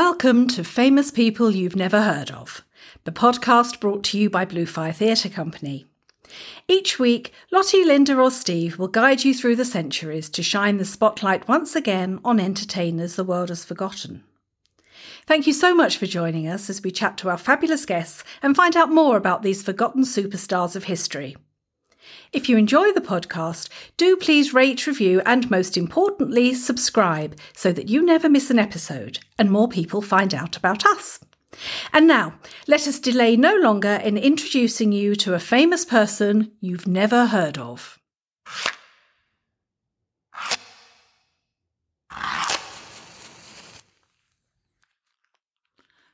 Welcome to Famous People You've Never Heard of, the podcast brought to you by Bluefire Theatre Company. Each week, Lottie, Linda, or Steve will guide you through the centuries to shine the spotlight once again on entertainers the world has forgotten. Thank you so much for joining us as we chat to our fabulous guests and find out more about these forgotten superstars of history. If you enjoy the podcast, do please rate, review, and most importantly, subscribe so that you never miss an episode and more people find out about us. And now, let us delay no longer in introducing you to a famous person you've never heard of.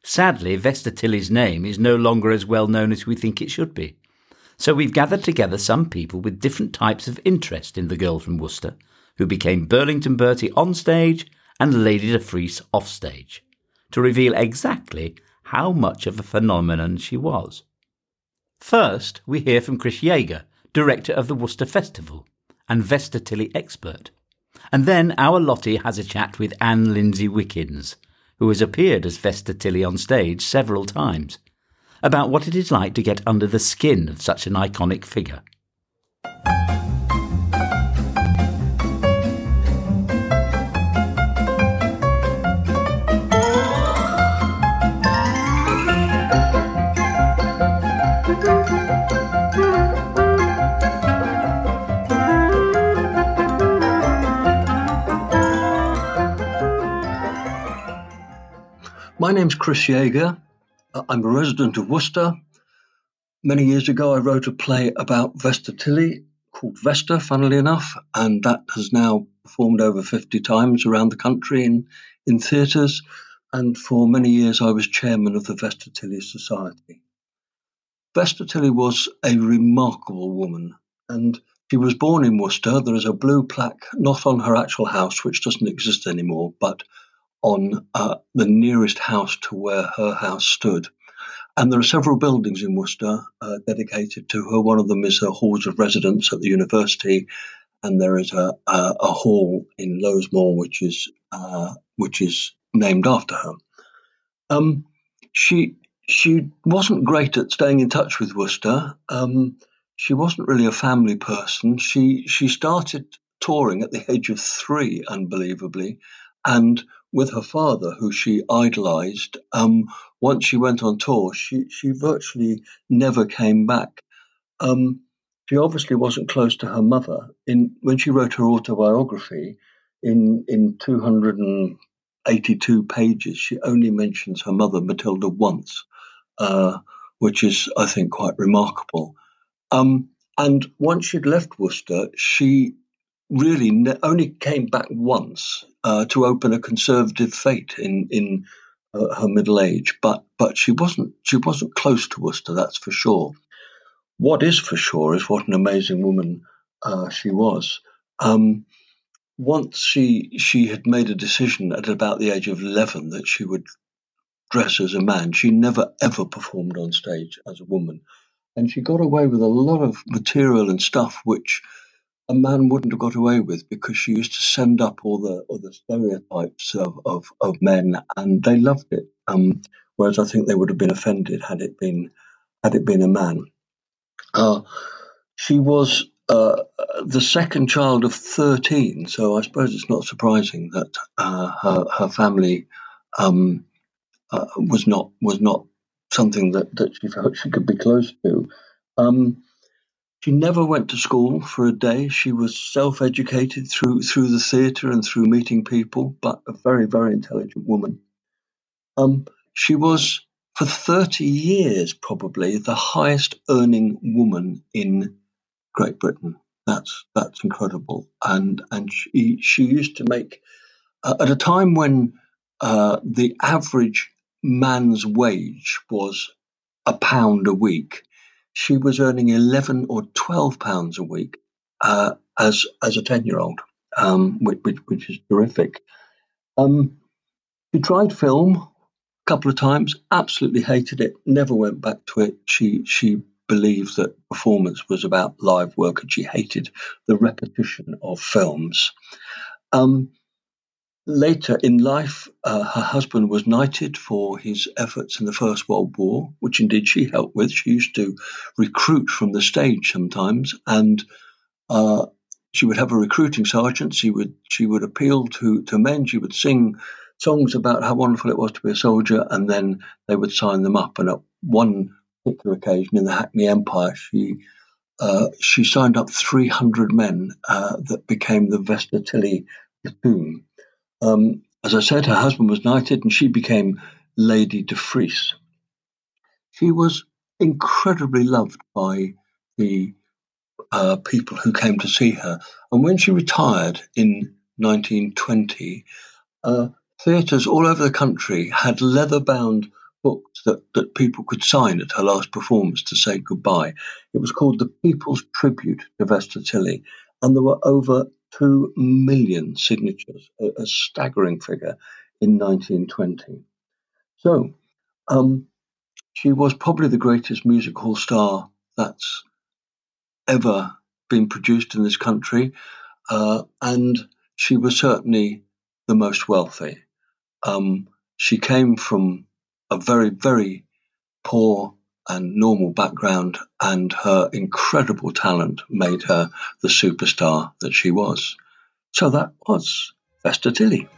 Sadly, Vesta Tilley's name is no longer as well known as we think it should be. So we've gathered together some people with different types of interest in the girl from Worcester, who became Burlington Bertie on stage and Lady de Frece off stage, to reveal exactly how much of a phenomenon she was. First, we hear from Chris Jaeger, director of the Worcester Festival and Vesta Tilley expert. And then our Lottie has a chat with Ann-Lindsey Wickens, who has appeared as Vesta Tilley on stage several times about what it is like to get under the skin of such an iconic figure. My name's Chris Jaeger. Uh, I'm a resident of Worcester. Many years ago, I wrote a play about Vesta Tilley called Vesta, funnily enough, and that has now performed over 50 times around the country in, in theatres. And for many years, I was chairman of the Vesta Tilley Society. Vesta Tilley was a remarkable woman, and she was born in Worcester. There is a blue plaque, not on her actual house, which doesn't exist anymore, but on uh, the nearest house to where her house stood. And there are several buildings in Worcester uh, dedicated to her. One of them is her halls of residence at the university, and there is a, a, a hall in Lowesmoor which is uh, which is named after her. Um, she she wasn't great at staying in touch with Worcester. Um, she wasn't really a family person. She she started touring at the age of three, unbelievably, and with her father, who she idolized, um, once she went on tour, she, she virtually never came back. Um, she obviously wasn't close to her mother. In when she wrote her autobiography, in in 282 pages, she only mentions her mother Matilda once, uh, which is, I think, quite remarkable. Um, and once she'd left Worcester, she really ne- only came back once uh, to open a conservative fête in in uh, her middle age, but but she wasn't she wasn't close to Worcester, that's for sure. What is for sure is what an amazing woman uh, she was. Um, once she she had made a decision at about the age of eleven that she would dress as a man. She never ever performed on stage as a woman, and she got away with a lot of material and stuff which a man wouldn't have got away with because she used to send up all the the stereotypes of, of, of men and they loved it. Um, whereas I think they would have been offended had it been had it been a man. Uh, she was uh, the second child of thirteen, so I suppose it's not surprising that uh, her her family um, uh, was not was not something that, that she felt she could be close to. Um, she never went to school for a day. She was self-educated through through the theatre and through meeting people, but a very very intelligent woman. Um, she was for 30 years probably the highest earning woman in Great Britain. That's that's incredible. And and she she used to make uh, at a time when uh, the average man's wage was a pound a week she was earning 11 or 12 pounds a week uh, as as a 10 year old, um, which, which, which, is terrific. Um, she tried film a couple of times, absolutely hated it, never went back to it. She she believed that performance was about live work and she hated the repetition of films. Um, later in life, uh, her husband was knighted for his efforts in the First World War, which indeed she helped with. She used to recruit from the stage sometimes, and uh, she would have a recruiting sergeant. She would she would appeal to to men. She would sing songs about how wonderful it was to be a soldier, and then they would sign them up. And at one particular occasion in the Hackney Empire, she uh, she signed up 300 men uh, that became the Vesta Tilley platoon. Um, as I said, her husband was knighted and she became Lady de Frece. She was incredibly loved by the uh, people who came to see her. And when she retired in 1920, uh, theatres all over the country had leather bound books that, that people could sign at her last performance to say goodbye. It was called The People's Tribute to Vesta Tilley, and there were over 2 million signatures, a, a staggering figure in 1920. So, um, she was probably the greatest music hall star that's ever been produced in this country, uh, and she was certainly the most wealthy. Um, she came from a very, very poor and normal background, and her incredible talent made her the superstar that she was. So that was Vesta Tilley.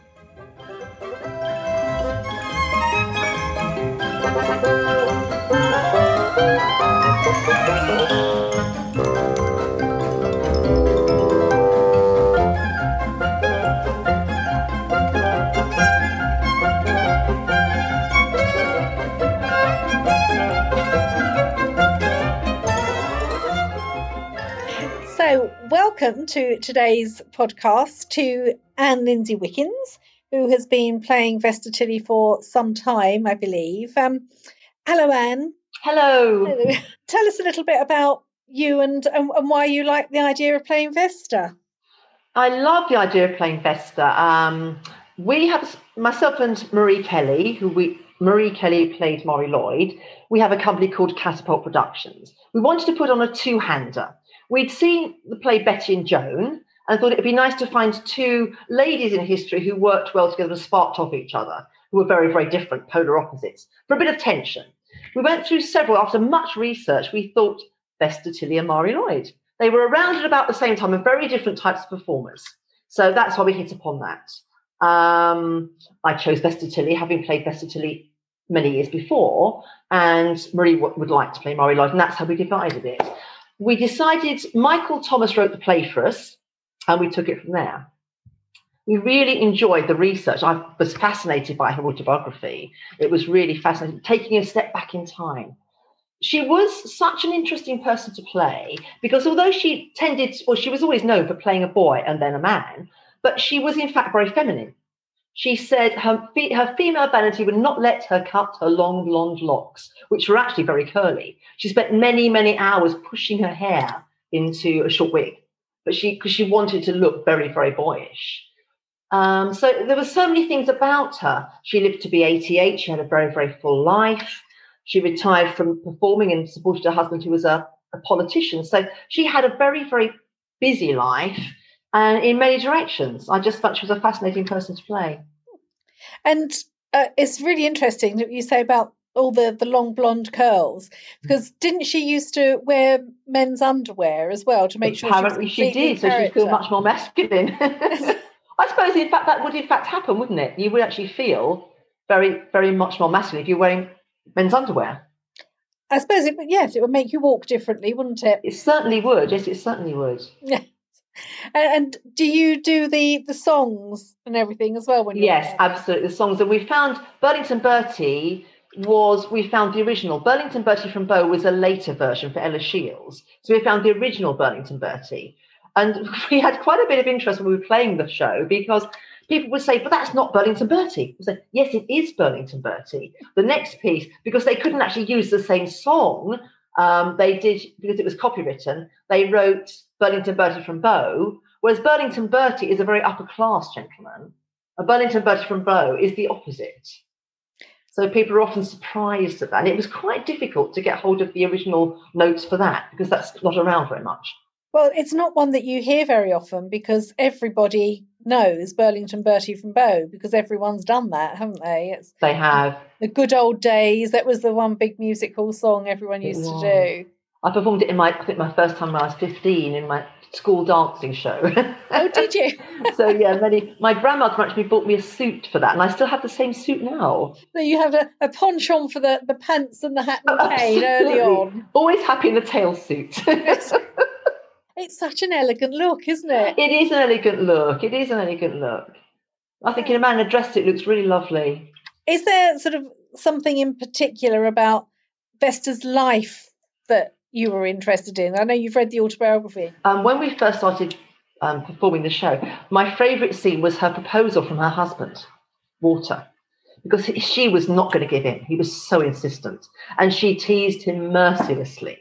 Welcome to today's podcast to Ann-Lindsey Wickens, who has been playing Vesta Tilley for some time, I believe. Um, hello, Ann. Hello. hello. Tell us a little bit about you and, and, and why you like the idea of playing Vesta. I love the idea of playing Vesta. Um, we have myself and Marie Kelly, who we Marie Kelly plays Marie Lloyd. We have a company called Katapult Productions. We wanted to put on a two-hander We'd seen the play Betty and Joan and thought it'd be nice to find two ladies in history who worked well together and sparked off each other, who were very, very different, polar opposites, for a bit of tension. We went through several, after much research, we thought Vesta Tilley and Marie Lloyd. They were around at about the same time and very different types of performers. So that's why we hit upon that. Um, I chose Vesta Tilley, having played Vesta Tilley many years before, and Marie w- would like to play Marie Lloyd, and that's how we divided it we decided Michael Thomas wrote the play for us, and we took it from there. We really enjoyed the research. I was fascinated by her autobiography. It was really fascinating, taking a step back in time. She was such an interesting person to play because although she tended, well, she was always known for playing a boy and then a man, but she was in fact very feminine. She said her, her female vanity would not let her cut her long blonde locks, which were actually very curly. She spent many, many hours pushing her hair into a short wig, but she because she wanted to look very, very boyish. Um, so there were so many things about her. She lived to be 88. She had a very, very full life. She retired from performing and supported her husband, who was a, a politician. So she had a very, very busy life and in many directions. I just thought she was a fascinating person to play. And uh, it's really interesting that you say about all the, the long blonde curls because didn't she used to wear men's underwear as well to make sure apparently she, she did so she feel much more masculine. I suppose in fact that would in fact happen wouldn't it? You would actually feel very very much more masculine if you're wearing men's underwear. I suppose it yes it would make you walk differently wouldn't it? It certainly would yes it certainly would. yeah and do you do the the songs and everything as well? When yes, absolutely the songs. And we found Burlington Bertie was we found the original Burlington Bertie from Bow was a later version for Ella Shields. So we found the original Burlington Bertie, and we had quite a bit of interest when we were playing the show because people would say, "But that's not Burlington Bertie." We said, "Yes, it is Burlington Bertie." The next piece, because they couldn't actually use the same song, um, they did because it was copywritten. They wrote Burlington Bertie from Bow, whereas Burlington Bertie is a very upper class gentleman. A Burlington Bertie from Bow is the opposite. So people are often surprised at that. And it was quite difficult to get hold of the original notes for that because that's not around very much. Well, it's not one that you hear very often because everybody knows Burlington Bertie from Bow because everyone's done that, haven't they? It's They have. the good old days. That was the one big music hall song everyone used to do. I performed it in my, I think my first time when I was 15 in my school dancing show. Oh, did you? so yeah, many. My grandmother actually bought me a suit for that, and I still have the same suit now. So you have a, a penchant for the, the pants and the hat and cane early on. Always happy in the tail suit. It's such an elegant look, isn't it? it is an elegant look. It is an elegant look. I think in a man in a dress suit looks really lovely. Is there sort of something in particular about Vesta's life that you were interested in? I know you've read the autobiography. Um, when we first started um, performing the show, my favourite scene was her proposal from her husband, Walter, because she was not going to give in. He was so insistent, and she teased him mercilessly.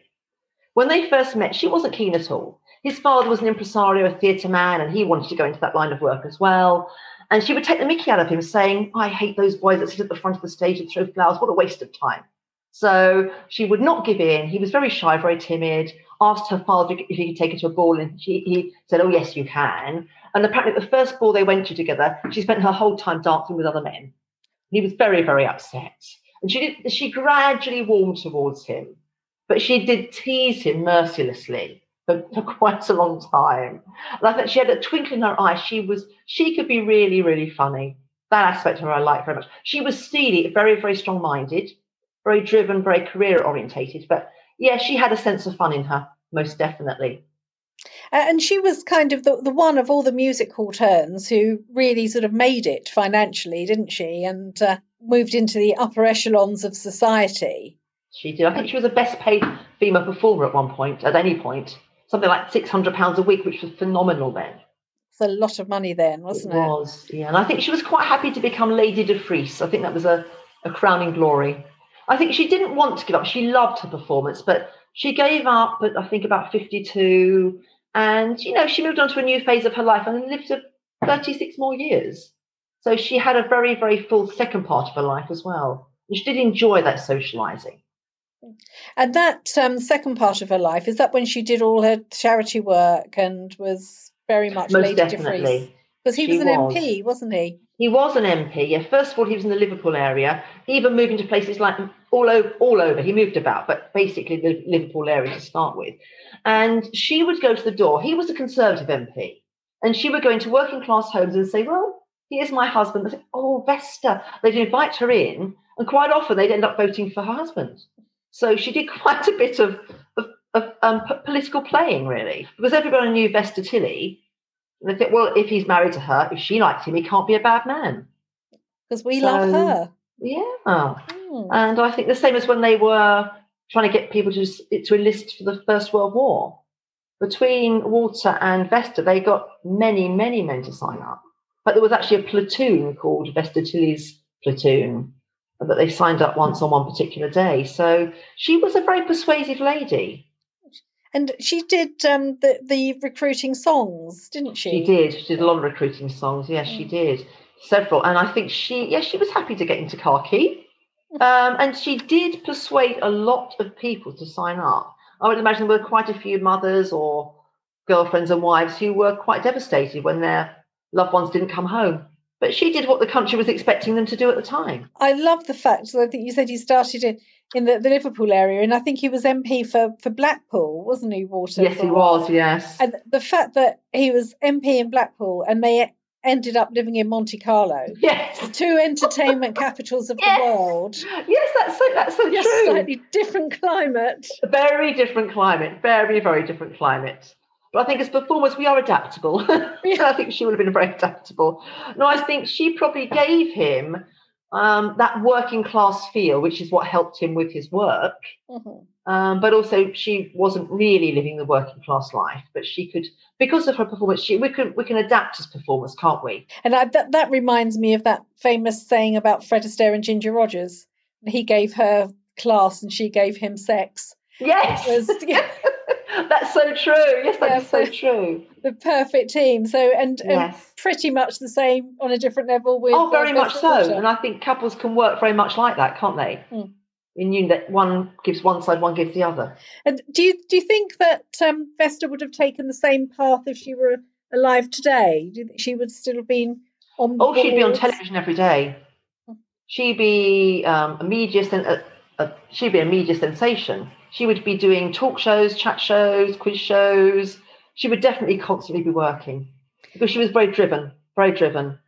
When they first met, she wasn't keen at all. His father was an impresario, a theatre man, and he wanted to go into that line of work as well. And she would take the mickey out of him, saying, I hate those boys that sit at the front of the stage and throw flowers. What a waste of time. So she would not give in. He was very shy, very timid. Asked her father if he could take her to a ball, and she, he said, "Oh yes, you can." And apparently, the first ball they went to together, she spent her whole time dancing with other men. He was very, very upset, and she did. She gradually warmed towards him, but she did tease him mercilessly for, for quite a long time. And I think she had a twinkle in her eye. She was. She could be really, really funny. That aspect of her I like very much. She was steely, very, very strong-minded very driven, very career orientated. But yeah, she had a sense of fun in her, most definitely. Uh, and she was kind of the, the one of all the music hall turns who really sort of made it financially, didn't she? And uh, moved into the upper echelons of society. She did. I think she was the best paid female performer at one point, at any point. Something like six hundred pounds a week, which was phenomenal then. It's a lot of money then, wasn't it it? was, yeah. And I think she was quite happy to become Lady de Frece. I think that was a, a crowning glory. I think she didn't want to give up. She loved her performance, but she gave up at I think about 52. And, you know, she moved on to a new phase of her life and lived to 36 more years. So she had a very, very full second part of her life as well. And she did enjoy that socializing. And that um, second part of her life, is that when she did all her charity work and was very much Most Lady de definitely. Because he She was an was. MP, wasn't he? He was an MP. Yeah, first of all, he was in the Liverpool area, He even moved into places like all over. All over, he moved about, but basically the Liverpool area to start with. And she would go to the door. He was a Conservative MP, and she would go into working class homes and say, "Well, here's my husband." They say, "Oh, Vesta." They'd invite her in, and quite often they'd end up voting for her husband. So she did quite a bit of of, of um, p- political playing, really, because everybody knew Vesta Tilley. And they think, well, if he's married to her, if she likes him, he can't be a bad man. Because we love her. Yeah. Hmm. And I think the same as when they were trying to get people to to enlist for the First World War. Between Walter and Vesta, they got many, many men to sign up. But there was actually a platoon called Vesta Tilley's platoon that they signed up once on one particular day. So she was a very persuasive lady. And she did um, the the recruiting songs, didn't she? She did. She did a lot of recruiting songs. Yes, she Mm. did. Several. And I think she, yes, she was happy to get into khaki. Um, and she did persuade a lot of people to sign up. I would imagine there were quite a few mothers or girlfriends and wives who were quite devastated when their loved ones didn't come home. But she did what the country was expecting them to do at the time. I love the fact that I think you said he started in, in the, the Liverpool area, and I think he was MP for, for Blackpool, wasn't he, Walter? yes, he was. Yes. And the fact that he was MP in Blackpool and they ended up living in Monte Carlo, yes. two entertainment capitals of Yes. the world, Yes, that's so. That's so true. slightly different climate. A very different climate, very, very different climate. But I think as performers, we are adaptable. I think she would have been very adaptable. No, I think she probably gave him um, that working class feel, which is what helped him with his work. Mhm. Um, but also, she wasn't really living the working class life. But she could, because of her performance, she, we can we can adapt as performers, can't we? And I, that, that reminds me of that famous saying about Fred Astaire and Ginger Rogers. He gave her class and she gave him sex. Yes, was yeah, that's so true. Yes, that Yeah, is so true. the perfect team. So, and, and pretty much the same on a different level with. Oh, very much so. And I think couples can work very much like that, can't they? Mm. in knew that one gives one side, one gives the other. And do you do you think that um, Vesta would have taken the same path if she were alive today? Do you think she would still have been on? Oh, she'd be on television every day. She'd be um, a media sen- she'd be a media sensation. She would be doing talk shows, chat shows, quiz shows. She would definitely constantly be working because she was very driven, very driven.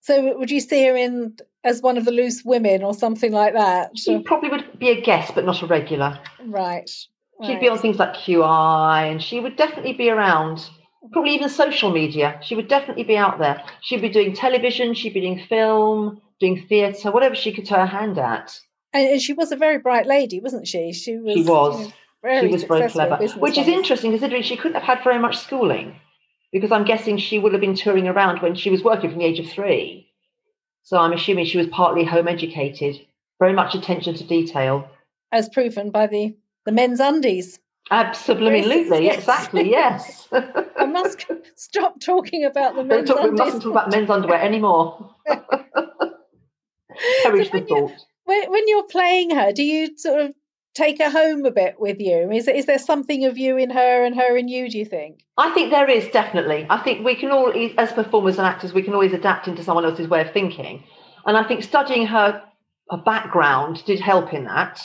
So would you see her in as one of the loose women or something like that? She probably would be a guest, but not a regular. Right. She'd be on things like QI, and she would definitely be around. Probably even social media. She would definitely be out there. She'd be doing television. She'd be doing film, doing theatre, whatever she could turn her hand at. And she was a very bright lady, wasn't she? She was. She was. you know, very she was very clever, which is interesting considering she couldn't have had very much schooling, because I'm guessing she would have been touring around when she was working from the age of three. So I'm assuming she was partly home educated, very much attention to detail. as proven by the the men's undies. Absolutely, Yes. exactly, yes. I must stop talking about the Don't men's talk, we mustn't talk about men's underwear anymore. Perish So the when you- thought. When, when you're playing her, do you sort of take her home a bit with you? Is is there something of you in her and her in you? Do you think? I think there is definitely. I think we can all, as performers and actors, we can always adapt into someone else's way of thinking. And I think studying her, her background did help in that.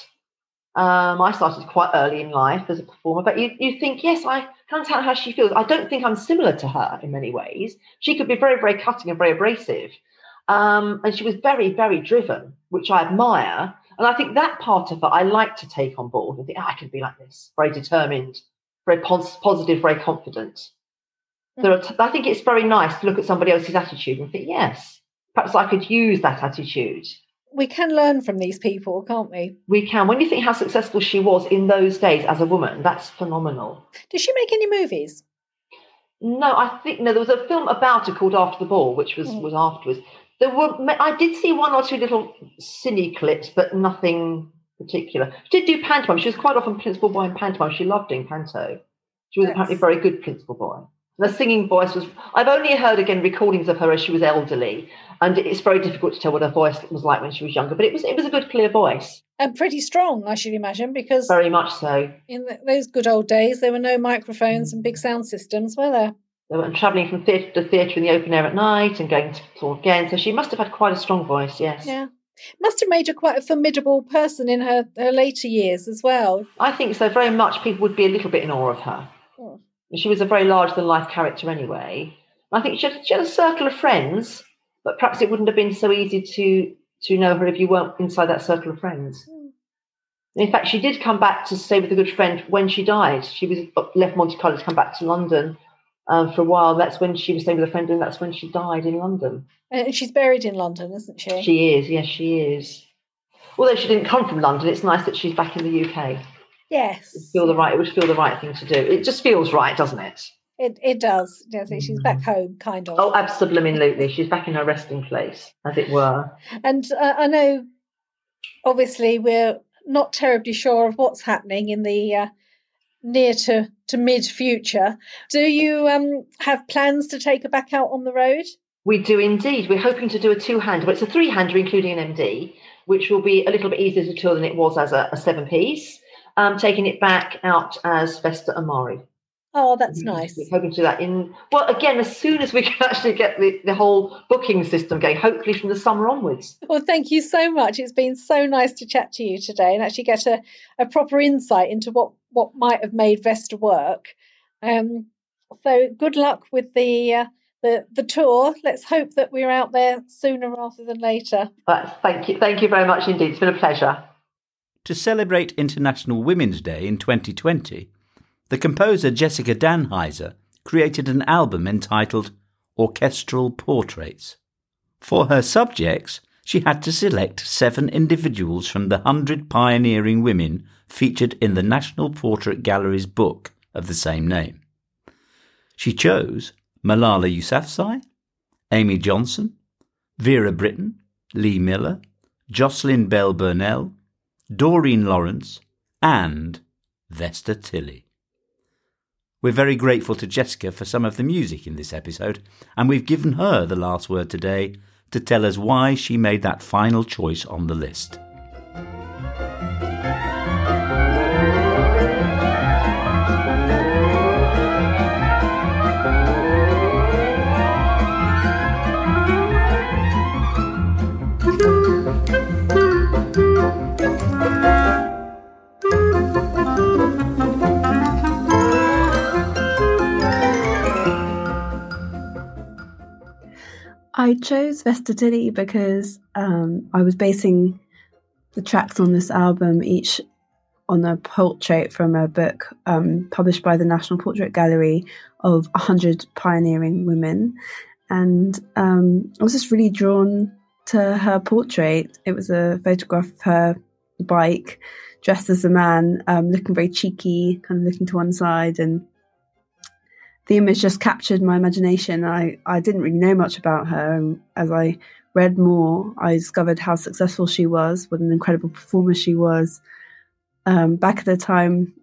Um, I started quite early in life as a performer, but you, you think, yes, I can't tell how she feels. I don't think I'm similar to her in many ways. She could be very, very cutting and very abrasive. Um, and she was very, very driven, which I admire. And I think that part of her I like to take on board. I think, "Ah, I could be like this, very determined, very pos- positive, very confident. There are t- I think it's very nice to look at somebody else's attitude and think, yes, perhaps I could use that attitude. We can learn from these people, can't we? We can. When you think how successful she was in those days as a woman, that's phenomenal. Did she make any movies? No, I think no. There was a film about her called After the Ball, which was Mm. was afterwards. There were I did see one or two little cine clips, but nothing particular. She did do pantomime. She was quite often principal boy in pantomime. She loved doing panto. She was Yes. apparently a very good principal boy. And the singing voice was. I've only heard again recordings of her as she was elderly, and it's very difficult to tell what her voice was like when she was younger. But it was it was a good, clear voice. And pretty strong, I should imagine, because Very much so. in th those good old days there were no microphones and big sound systems, were there? Were travelling from theatre to theatre in the open air at night and going to tour again. So she must have had quite a strong voice. Yes. Yeah. Must have made her quite a formidable person in her, her later years as well. I think so. Very much people would be a little bit in awe of her. Hmm. She was a very larger than life character anyway. I think she had, she had a circle of friends, but perhaps it wouldn't have been so easy to to know her if you weren't inside that circle of friends. Hmm. In fact, she did come back to stay with a good friend when she died. She was left Monte Carlo to come back to London um, for a while. That's when she was staying with a friend, and that's when she died in London. And she's buried in London, isn't she? She is, yes, she is. Although she didn't come from London, it's nice that she's back in the UK. yes. It feel the right. It would feel the right thing to do. It just feels right, doesn't it? It, it does. Think she's back home, kind of. Oh, absolutely. She's back in her resting place, as it were. And uh, I know, obviously, we're not terribly sure of what's happening in the uh, near to, to mid future. Do you um, have plans to take her back out on the road? We do indeed. We're hoping to do a two-hander, but it's a three-hander, including an MD, which will be a little bit easier to tour than it was as a, a seven-piece. Um, taking it back out as Vesta Amari. Oh, that's nice. We're hoping to do that in well, again, as soon as we can actually get the, the whole booking system going, hopefully from the summer onwards. Well, thank you so much. It's been so nice to chat to you today and actually get a, a proper insight into what, what might have made Vesta work. Um, so good luck with the, uh, the the tour. Let's hope that we're out there sooner rather than later. But thank you, thank you very much indeed. It's been a pleasure. To celebrate International Women's Day in 2020, the composer Jessica Danheiser created an album entitled Orchestral Portraits. For her subjects, she had to select seven individuals from the hundred pioneering women featured in the National Portrait Gallery's book of the same name. She chose Malala Yousafzai, Amy Johnson, Vera Brittain, Lee Miller, Jocelyn Bell Burnell, Doreen Lawrence, and Vesta Tilley. We're very grateful to Jessica for some of the music in this episode, and we've given her the last word today to tell us why she made that final choice on the list. I chose Vesta Tilley because um, I was basing the tracks on this album each on a portrait from a book um, published by the National Portrait Gallery of 100 pioneering women. And um, I was just really drawn to her portrait. It was a photograph of her bike, dressed as a man, um, looking very cheeky, kind of looking to one side. And the image just captured my imagination. I, I didn't really know much about her. And as I read more, I discovered how successful she was, what an incredible performer she was um, back at a time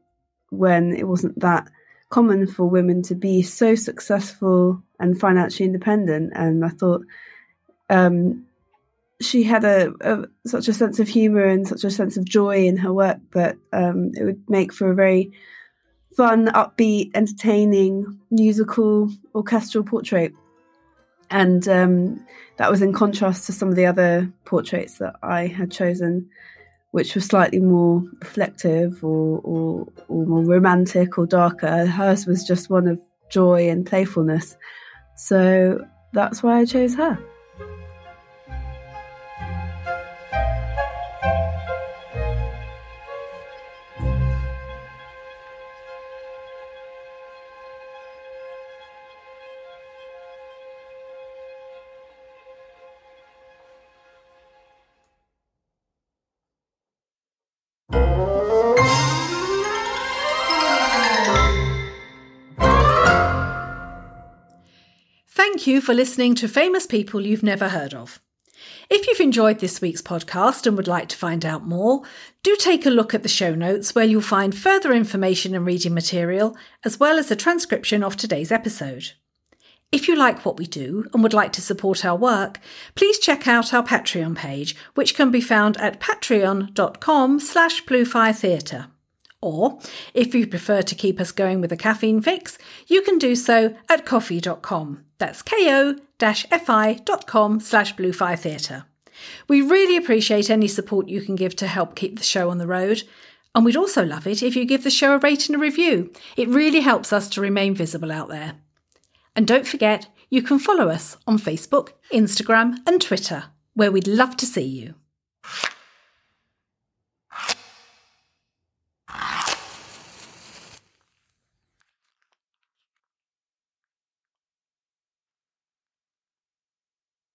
when it wasn't that common for women to be so successful and financially independent. And I thought um, she had a, a, such a sense of humor and such a sense of joy in her work that um, it would make for a very fun, upbeat, entertaining, musical, orchestral portrait. And um, that was in contrast to some of the other portraits that I had chosen which were slightly more reflective or, or, or more romantic or darker. Hers was just one of joy and playfulness. So that's why I chose her. Thank you for listening to Famous People You've Never Heard of. If you've enjoyed this week's podcast and would like to find out more, do take a look at the show notes where you'll find further information and reading material, as well as a transcription of today's episode. If you like what we do and would like to support our work, please check out our Patreon page, which can be found at patreon.com slash bluefiretheatre. Or, if you prefer to keep us going with a caffeine fix, you can do so at ko-fi.com. That's ko-fi.com slash bluefiretheatre. We really appreciate any support you can give to help keep the show on the road. And we'd also love it if you give the show a rate and a review. It really helps us to remain visible out there. And don't forget, you can follow us on Facebook, Instagram, and Twitter, where we'd love to see you.